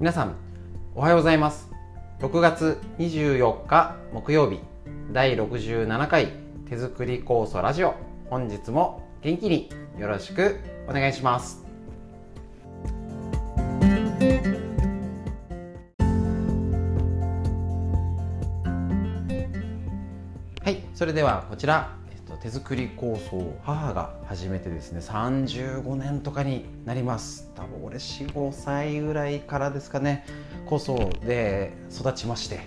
皆さんおはようございます。6月24日木曜日第67回手作り酵素ラジオ。本日も元気によろしくお願いします。はいそれではこちら。手作り構想を母が始めてですね35年とかになります。多分俺45歳ぐらいからですかね構想で育ちまして。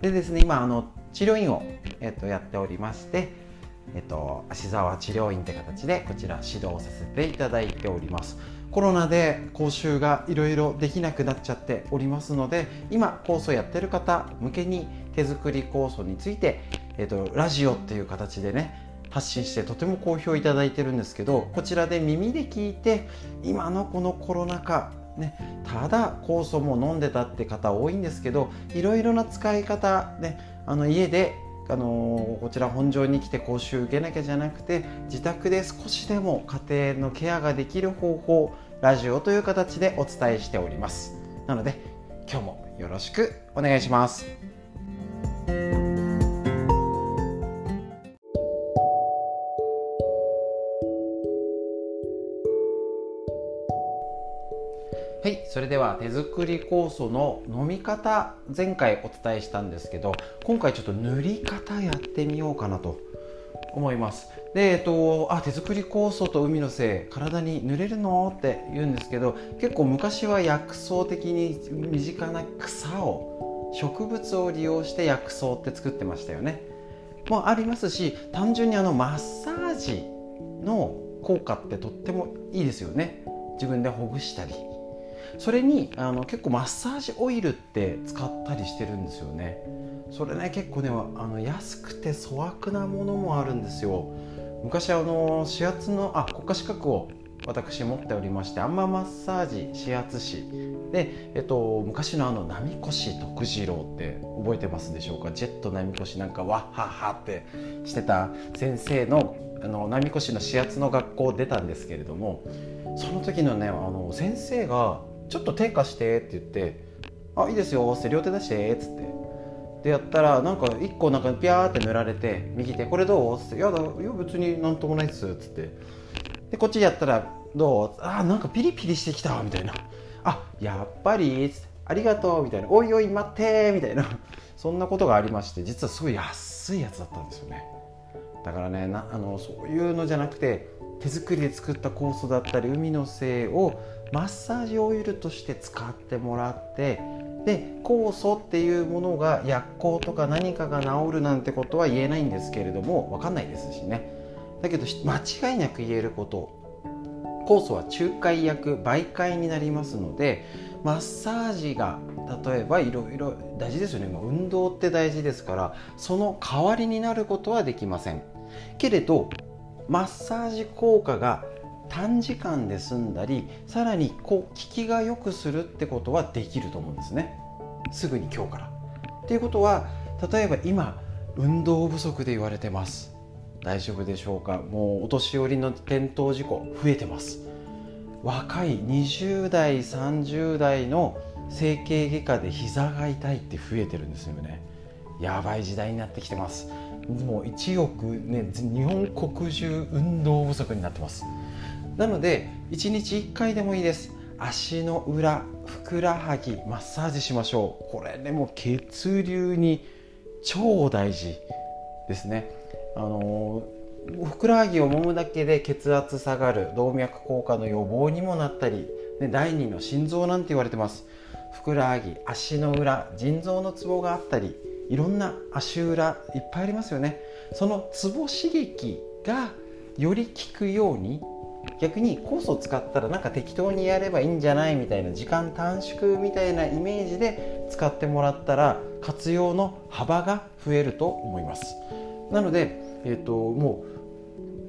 でですね今あの治療院を、えっと、やっておりましてえっと、芦沢治療院って形でこちら指導させていただいております。コロナで講習がいろいろできなくなっちゃっておりますので今酵素やってる方向けに手作り酵素について、えっと、ラジオっていう形でね発信してとても好評いただいてるんですけどこちらで耳で聞いて今のこのコロナ禍ね、ただ酵素も飲んでたって方多いんですけどいろいろな使い方、ね、あの家であのこちら本場に来て講習受けなきゃじゃなくて自宅で少しでも家庭のケアができる方法ラジオという形でお伝えしております。なので今日もよろしくお願いします。それでは手作り酵素の飲み方前回お伝えしたんですけど今回ちょっと塗り方やってみようかなと思います。でえっとあ手作り酵素と海のせい体に塗れるの？って言うんですけど結構昔は薬草的に身近な草を植物を利用して薬草って作ってましたよね。もありますし単純にあのマッサージの効果ってとってもいいですよね。自分でほぐしたり。それにあの結構マッサージオイルって使ったりしてるんですよね。それね結構ねあの安くて粗悪なものもあるんですよ。昔あの指圧のあ国家資格を私持っておりましてあんまマッサージ指圧師で、えっと、昔のあの波越徳次郎って覚えてますでしょうか？ジェット波越なんかわっはっはってしてた先生のあの波越の指圧の学校出たんですけれどもその時のねあの先生がちょっと手貸してって言って「あいいですよ」って両手出してっつって。でやったらなんか1個なんかピャーって塗られて右手これどう？っつって「いやだいや別になんともないっす」っつって。でこっちやったら「どう？あなんかピリピリしてきた」みたいな「あやっぱり」っつってありがとう」みたいな「おいおい待って」みたいな。そんなことがありまして実はすごい安いやつだったんですよね。だからねあのそういうのじゃなくて手作りで作った酵素だったり海の精をマッサージオイルとして使ってもらってで酵素っていうものが薬効とか何かが治るなんてことは言えないんですけれども分かんないですしね。だけど間違いなく言えること。酵素は仲介薬媒介になりますのでマッサージが例えばいろいろ大事ですよね。運動って大事ですからその代わりになることはできません。けれどマッサージ効果が短時間で済んだりさらにこう効きが良くするってことはできると思うんですね。すぐに今日から。っていうことは例えば今運動不足で言われてます。大丈夫でしょうか？もうお年寄りの転倒事故増えてます。若い20代30代の整形外科で膝が痛いって増えてるんですよね。やばい時代になってきてます。もう一億ね日本国中運動不足になってます。なので1日1回でもいいです。足の裏ふくらはぎマッサージしましょう。これでも血流に超大事ですね。あのふくらはぎを揉むだけで血圧下がる動脈硬化の予防にもなったり、ね、第二の心臓なんて言われてます。ふくらはぎ足の裏腎臓のツボがあったりいろんな足裏いっぱいありますよね。そのツボ刺激がより効くように逆にコースを使ったらなんか適当にやればいいんじゃないみたいな時間短縮みたいなイメージで使ってもらったら活用の幅が増えると思います。なので、えーと、も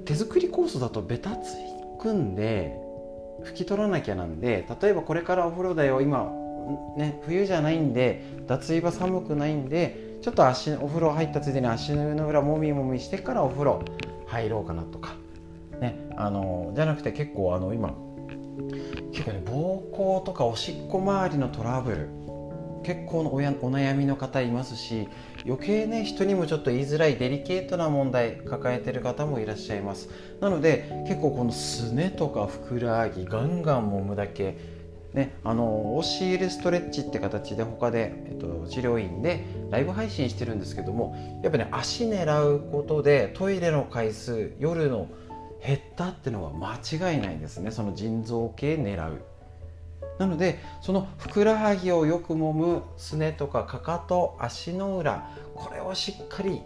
う手作りコースだとベタついくんで拭き取らなきゃなんで例えばこれからお風呂だよ今ね冬じゃないんで脱衣場寒くないんでちょっと足お風呂入ったついでに足の裏もみもみしてからお風呂入ろうかなとか。ねあのじゃなくて結構あの今結構ね膀胱とかおしっこ周りのトラブル結構のおやお悩みの方いますし余計ね人にもちょっと言いづらいデリケートな問題抱えてる方もいらっしゃいます。なので結構このすねとかふくらはぎガンガン揉むだけね、あの押し入れストレッチって形で他で、えっと、治療院でライブ配信してるんですけどもやっぱね足狙うことでトイレの回数夜の減ったってのは間違いないですね。その腎臓系狙う。なのでそのふくらはぎをよく揉むすねとかかかと足の裏これをしっかり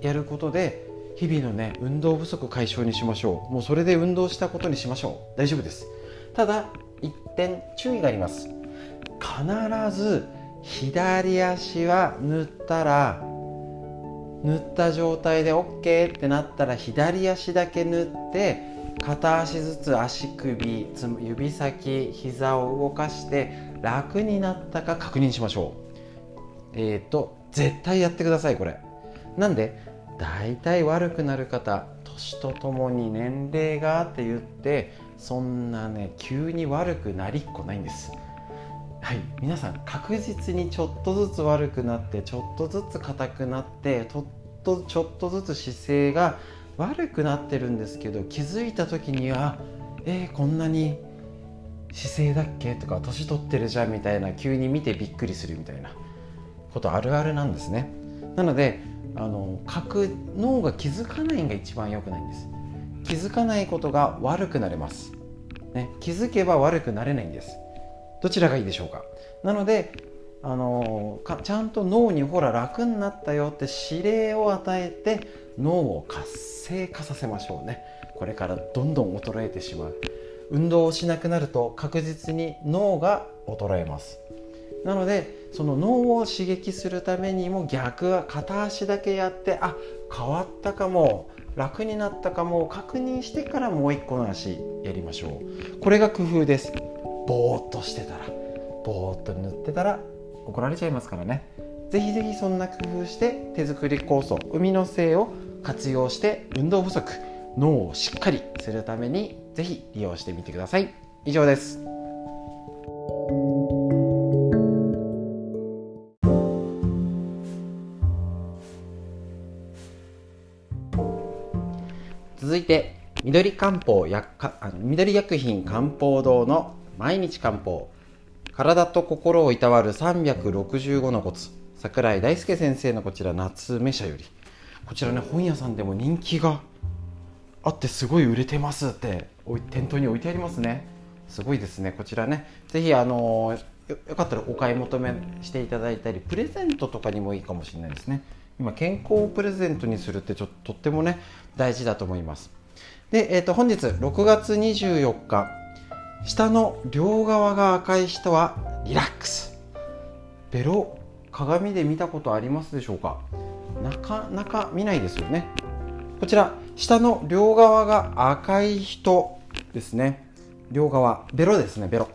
やることで日々のね運動不足解消にしましょう。もうそれで運動したことにしましょう。大丈夫です。ただ一点注意があります。必ず左足は塗ったら塗った状態で OK ってなったら左足だけ塗って片足ずつ足首指先膝を動かして楽になったか確認しましょう。えっ、ー、と絶対やってくださいこれ。なんで大体悪くなる方年とともに年齢がって言ってそんなね急に悪くなりっこないんです。はい。皆さん確実にちょっとずつ悪くなってちょっとずつ硬くなってとっとちょっとずつ姿勢が悪くなってるんですけど気づいた時にはえー、こんなに姿勢だっけとか年取ってるじゃんみたいな急に見てびっくりするみたいなことあるあるなんですね。なのであの核脳が気づかないのが一番良くないんです。気づかないことが悪くなれます、ね、気づけば悪くなれないんです。どちらがいいでしょうか？なのであのちゃんと脳にほら楽になったよって指令を与えて脳を活性化させましょうね。これからどんどん衰えてしまう。運動をしなくなると確実に脳が衰えます。なのでその脳を刺激するためにも逆は片足だけやってあ変わったかも楽になったかも確認してからもう一個の足やりましょう。これが工夫です。ぼーっとしてたらぼーっと塗ってたら怒られちゃいますからね。ぜひぜひそんな工夫して手作り酵素海の精を活用して運動不足脳をしっかりするためにぜひ利用してみてください。以上です。続いて緑漢方薬あの緑薬品漢方堂の毎日漢方。体と心をいたわる365のコツ。桜井大輔先生のこちら夏目社より。こちらね本屋さんでも人気があってすごい売れてますって店頭に置いてありますね。すごいですね。こちらね。ぜひあのよよかったらお買い求めしていただいたりプレゼントとかにもいいかもしれないですね。今健康をプレゼントにするってちょっととってもね大事だと思います。で、えー、と本日6月24日。下の両側が赤い人はリラックス。ベロ鏡で見たことありますでしょうか？なかなか見ないですよね。こちら下の両側が赤い人ですね。両側ベロですねベロ。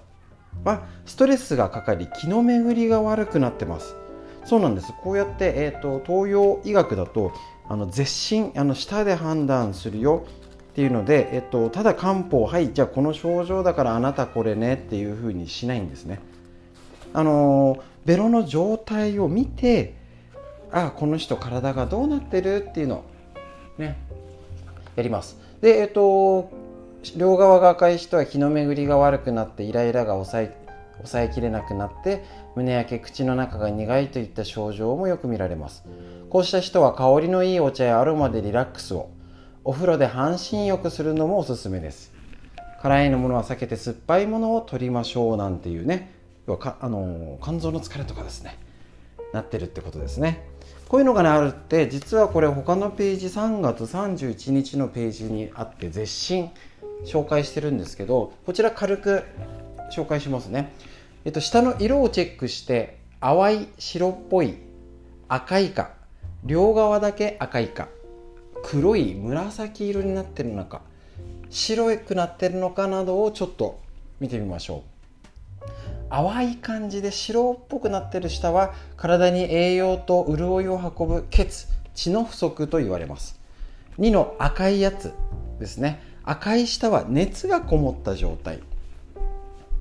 はストレスがかかり気の巡りが悪くなってます。そうなんです。こうやって、えーと、東洋医学だとあの絶診あの舌で判断するよ。っていうので、えっと、ただ漢方はいじゃあこの症状だからあなたこれねっていうふうにしないんですね。あのベロの状態を見てあこの人体がどうなってるっていうのねやります。でえっと両側が赤い人は気の巡りが悪くなってイライラが抑え抑えきれなくなって胸焼け口の中が苦いといった症状もよく見られます。こうした人は香りのいいお茶やアロマでリラックスをお風呂で半身浴するのもおすすめです。辛いのものは避けて酸っぱいものを取りましょうなんていうね。要はあの肝臓の疲れとかですね。なってるってことですね。こういうのがねあるって実はこれ他のページ3月31日のページにあって絶診紹介してるんですけどこちら軽く紹介しますね。えっと、下の色をチェックして淡い白っぽい赤いか両側だけ赤いか。黒い紫色になってるのか白くなってるのかなどをちょっと見てみましょう。淡い感じで白っぽくなってる下は体に栄養と潤いを運ぶ血血の不足と言われます。2の赤いやつですね。赤い下は熱がこもった状態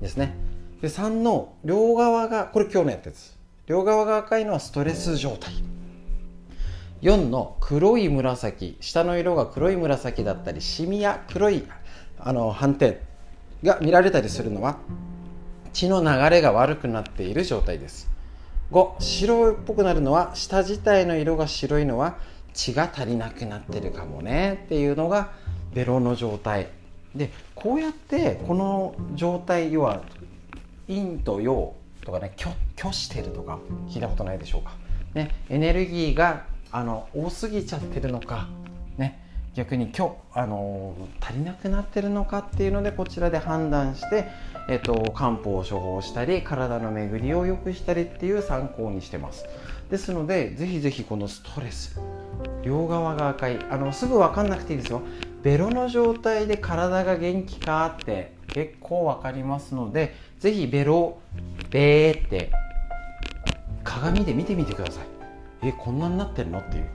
ですね。で3の両側がこれ今日のやったやつ両側が赤いのはストレス状態。4の黒い紫下の色が黒い紫だったりシミや黒いあの斑点が見られたりするのは血の流れが悪くなっている状態です。5白っぽくなるのは下自体の色が白いのは血が足りなくなってるかもねっていうのがベロの状態。でこうやってこの状態要は陰と陽とかね虚してるとか聞いたことないでしょうか、ね、エネルギーがあの多すぎちゃってるのか、ね、逆に今日、あの足りなくなってるのかっていうのでこちらで判断して、えっと、漢方を処方したり体の巡りを良くしたりっていう参考にしてます。ですのでぜひぜひこのストレス両側が赤いあのすぐ分かんなくていいですよ。ベロの状態で体が元気かって結構分かりますのでぜひベロベーって鏡で見てみてください。えこんなになってるの？っていう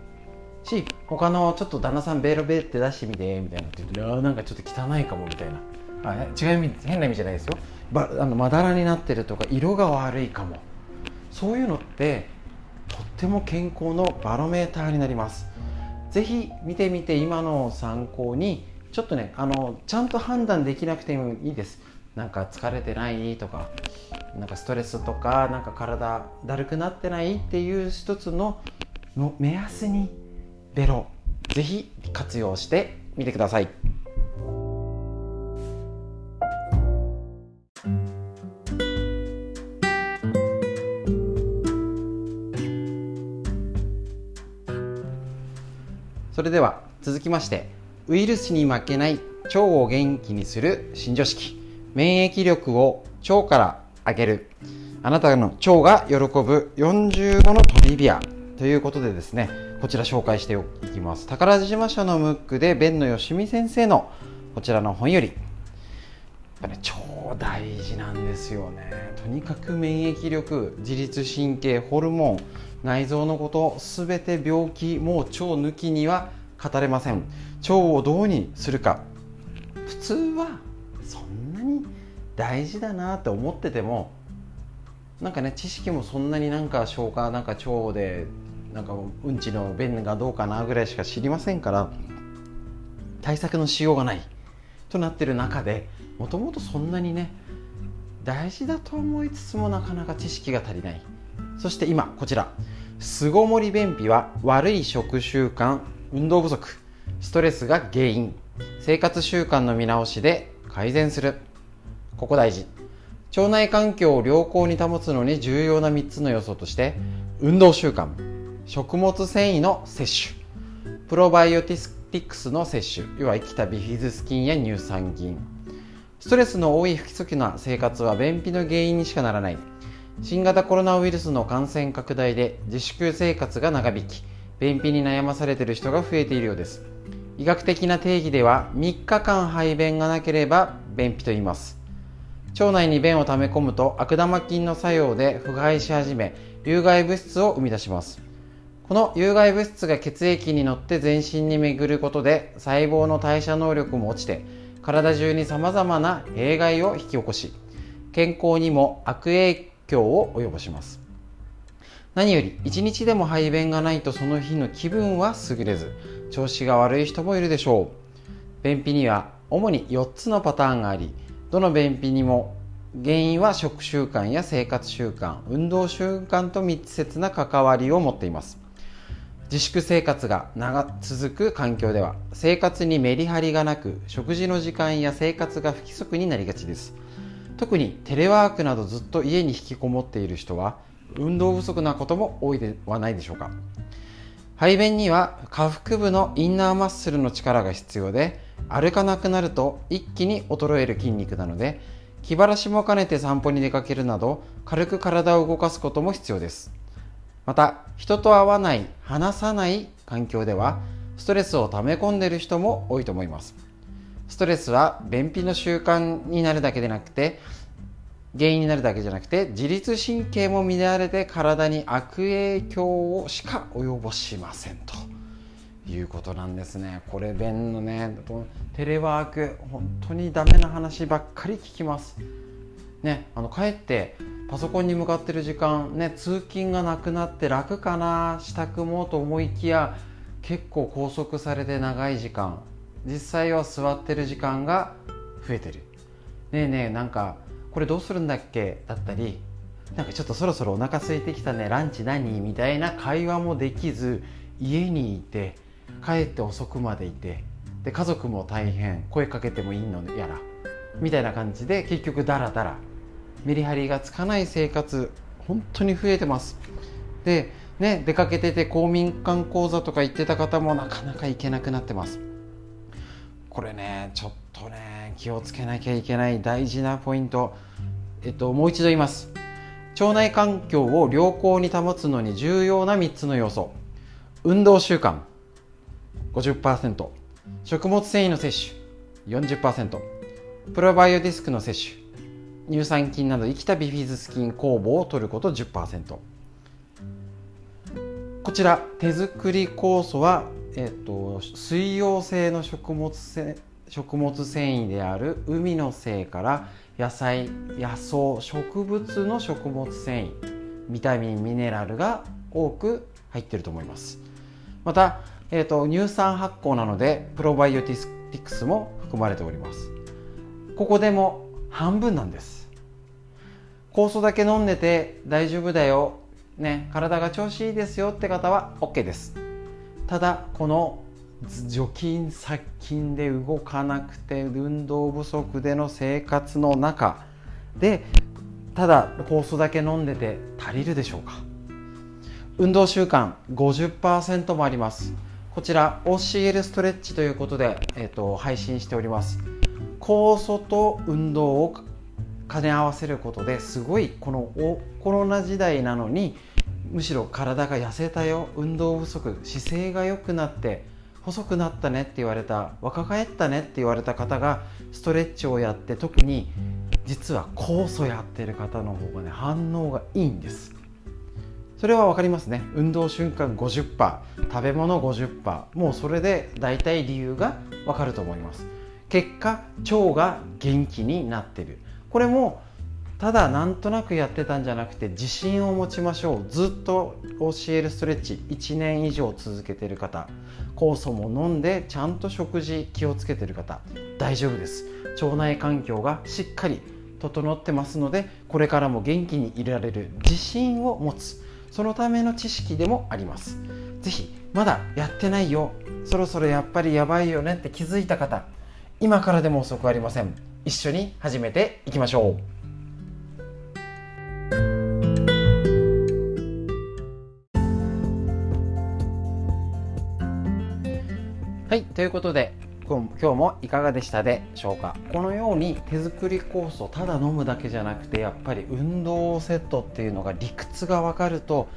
し他のちょっと旦那さんベロベーって出してみてみたいなって言ってあなんかちょっと汚いかもみたいな。あ違う意味変な意味じゃないですよ。ばあのまだらになってるとか色が悪いかも。そういうのってとっても健康のバロメーターになります。是非見てみて今のを参考にちょっとねあのちゃんと判断できなくてもいいですなんか疲れてないとかなんかストレスとかなんか体だるくなってないっていう一つのの目安にベロぜひ活用してみてください。それでは続きましてウイルスに負けない腸を元気にする新常識免疫力を腸から上げる。あなたの腸が喜ぶ45のトリビア。ということでですねこちら紹介していきます。宝島社のムックで弁野よしみ先生のこちらの本より。やっぱね超大事なんですよね。とにかく免疫力自律神経ホルモン内臓のこと全て病気もう腸抜きには語れません。腸をどうにするか。普通は大事だなって思っててもなんかね知識もそんなになんか消化なんか腸でなんかうんちの便がどうかなぐらいしか知りませんから対策のしようがないとなってる中でもともとそんなにね大事だと思いつつもなかなか知識が足りない。そして今こちら。巣ごもり便秘は悪い食習慣運動不足ストレスが原因。生活習慣の見直しで改善する。ここ大事。腸内環境を良好に保つのに重要な3つの要素として運動習慣食物繊維の摂取プロバイオティクスの摂取要は生きたビフィズス菌や乳酸菌。ストレスの多い不規則な生活は便秘の原因にしかならない。新型コロナウイルスの感染拡大で自粛生活が長引き便秘に悩まされている人が増えているようです。医学的な定義では3日間排便がなければ便秘と言います。腸内に便を溜め込むと悪玉菌の作用で腐敗し始め有害物質を生み出します。この有害物質が血液に乗って全身に巡ることで細胞の代謝能力も落ちて体中に様々な弊害を引き起こし健康にも悪影響を及ぼします。何より一日でも排便がないとその日の気分は優れず調子が悪い人もいるでしょう。便秘には主に4つのパターンがありどの便秘にも原因は食習慣や生活習慣運動習慣と密接な関わりを持っています。自粛生活が長続く環境では生活にメリハリがなく食事の時間や生活が不規則になりがちです。特にテレワークなどずっと家に引きこもっている人は運動不足なことも多いではないでしょうか。排便には下腹部のインナーマッスルの力が必要で歩かなくなると一気に衰える筋肉なので気晴らしも兼ねて散歩に出かけるなど軽く体を動かすことも必要です。また人と会わない話さない環境ではストレスを溜め込んでいる人も多いと思います。ストレスは便秘の習慣になるだけでなくて原因になるだけじゃなくて自律神経も乱れて体に悪影響をしか及ぼしませんと。いうことなんですね。これ便のねテレワーク本当にダメな話ばっかり聞きます。ね、あの帰ってパソコンに向かってる時間、ね、通勤がなくなって楽かな支度もと思いきや結構拘束されて長い時間。実際は座ってる時間が増えてる。ねえねえなんかこれどうするんだっけ？だったりなんかちょっとそろそろお腹空いてきたねランチ何？みたいな会話もできず家にいて帰って遅くまでいてで家族も大変声かけてもいいのやらみたいな感じで結局ダラダラメリハリがつかない生活本当に増えてます。でね出かけてて公民館講座とか行ってた方もなかなか行けなくなってます。これねちょっとね気をつけなきゃいけない大事なポイントえっともう一度言います。腸内環境を良好に保つのに重要な3つの要素。運動習慣。50%食物繊維の摂取40%プロバイオディスクの摂取乳酸菌など生きたビフィズス菌酵母を取ること10%こちら手作り酵素は、えっと、水溶性の食物繊食物繊維である海の精から野菜野草植物の食物繊維ビタミンミネラルが多く入っていると思います。また、えーと、乳酸発酵なのでプロバイオティクスも含まれております。ここでも半分なんです。酵素だけ飲んでて大丈夫だよ。ね体が調子いいですよって方は OK です。ただこの除菌殺菌で動かなくて運動不足での生活の中でただ酵素だけ飲んでて足りるでしょうか。運動習慣50%もあります。こちら OCL ストレッチということで、えーと、配信しております。酵素と運動を兼ね合わせることですごいこのコロナ時代なのにむしろ体が痩せたよ運動不足姿勢が良くなって細くなったねって言われた若返ったねって言われた方がストレッチをやって特に実は酵素やってる方の方がね反応がいいんです。それは分かりますね。運動瞬間50%食べ物50%もうそれで大体理由が分かると思います。結果腸が元気になっている。これもただなんとなくやってたんじゃなくて自信を持ちましょう。ずっと教えるストレッチ1年以上続けてる方。酵素も飲んでちゃんと食事気をつけてる方。大丈夫です。腸内環境がしっかり整ってますのでこれからも元気にいられる自信を持つ。そのための知識でもあります。是非まだやってないよ。そろそろやっぱりやばいよねって気づいた方今からでも遅くありません。一緒に始めていきましょう。はいということで今日もいかがでしたでしょうか？このように手作り酵素ただ飲むだけじゃなくてやっぱり運動セットっていうのが理屈が分かると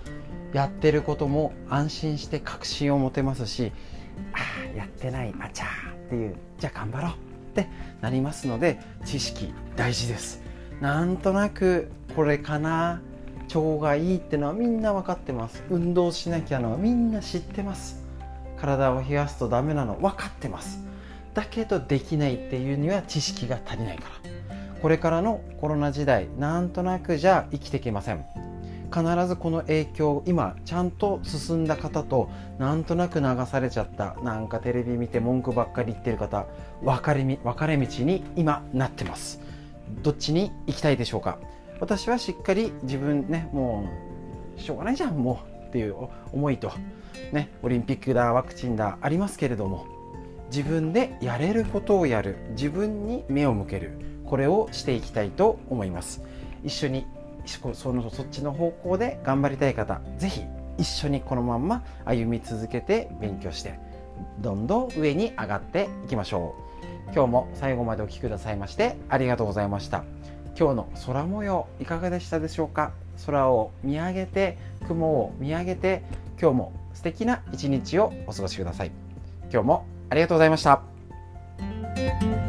やってることも安心して確信を持てますしああやってないあちゃーっていうじゃあ頑張ろうってなりますので知識大事です。なんとなくこれかな腸がいいってのはみんな分かってます。運動しなきゃのはみんな知ってます。体を冷やすとダメなの分かってます。だけどできないっていうには知識が足りないから。これからのコロナ時代なんとなくじゃ生きていけません。必ずこの影響今ちゃんと進んだ方となんとなく流されちゃったなんかテレビ見て文句ばっかり言ってる方分かれみ分かれ道に今なってます。どっちに行きたいでしょうか。私はしっかり自分ねもうしょうがないじゃんもうっていう思いとね、オリンピックだワクチンだありますけれども自分でやれることをやる。自分に目を向ける。これをしていきたいと思います。一緒にそのそっちの方向で頑張りたい方是非一緒にこのまんま歩み続けて勉強してどんどん上に上がっていきましょう。今日も最後までお聴きくださいましてありがとうございました。今日の空模様いかがでしたでしょうか？空を見上げて雲を見上げて今日も素敵な一日をお過ごしください。今日もありがとうございました。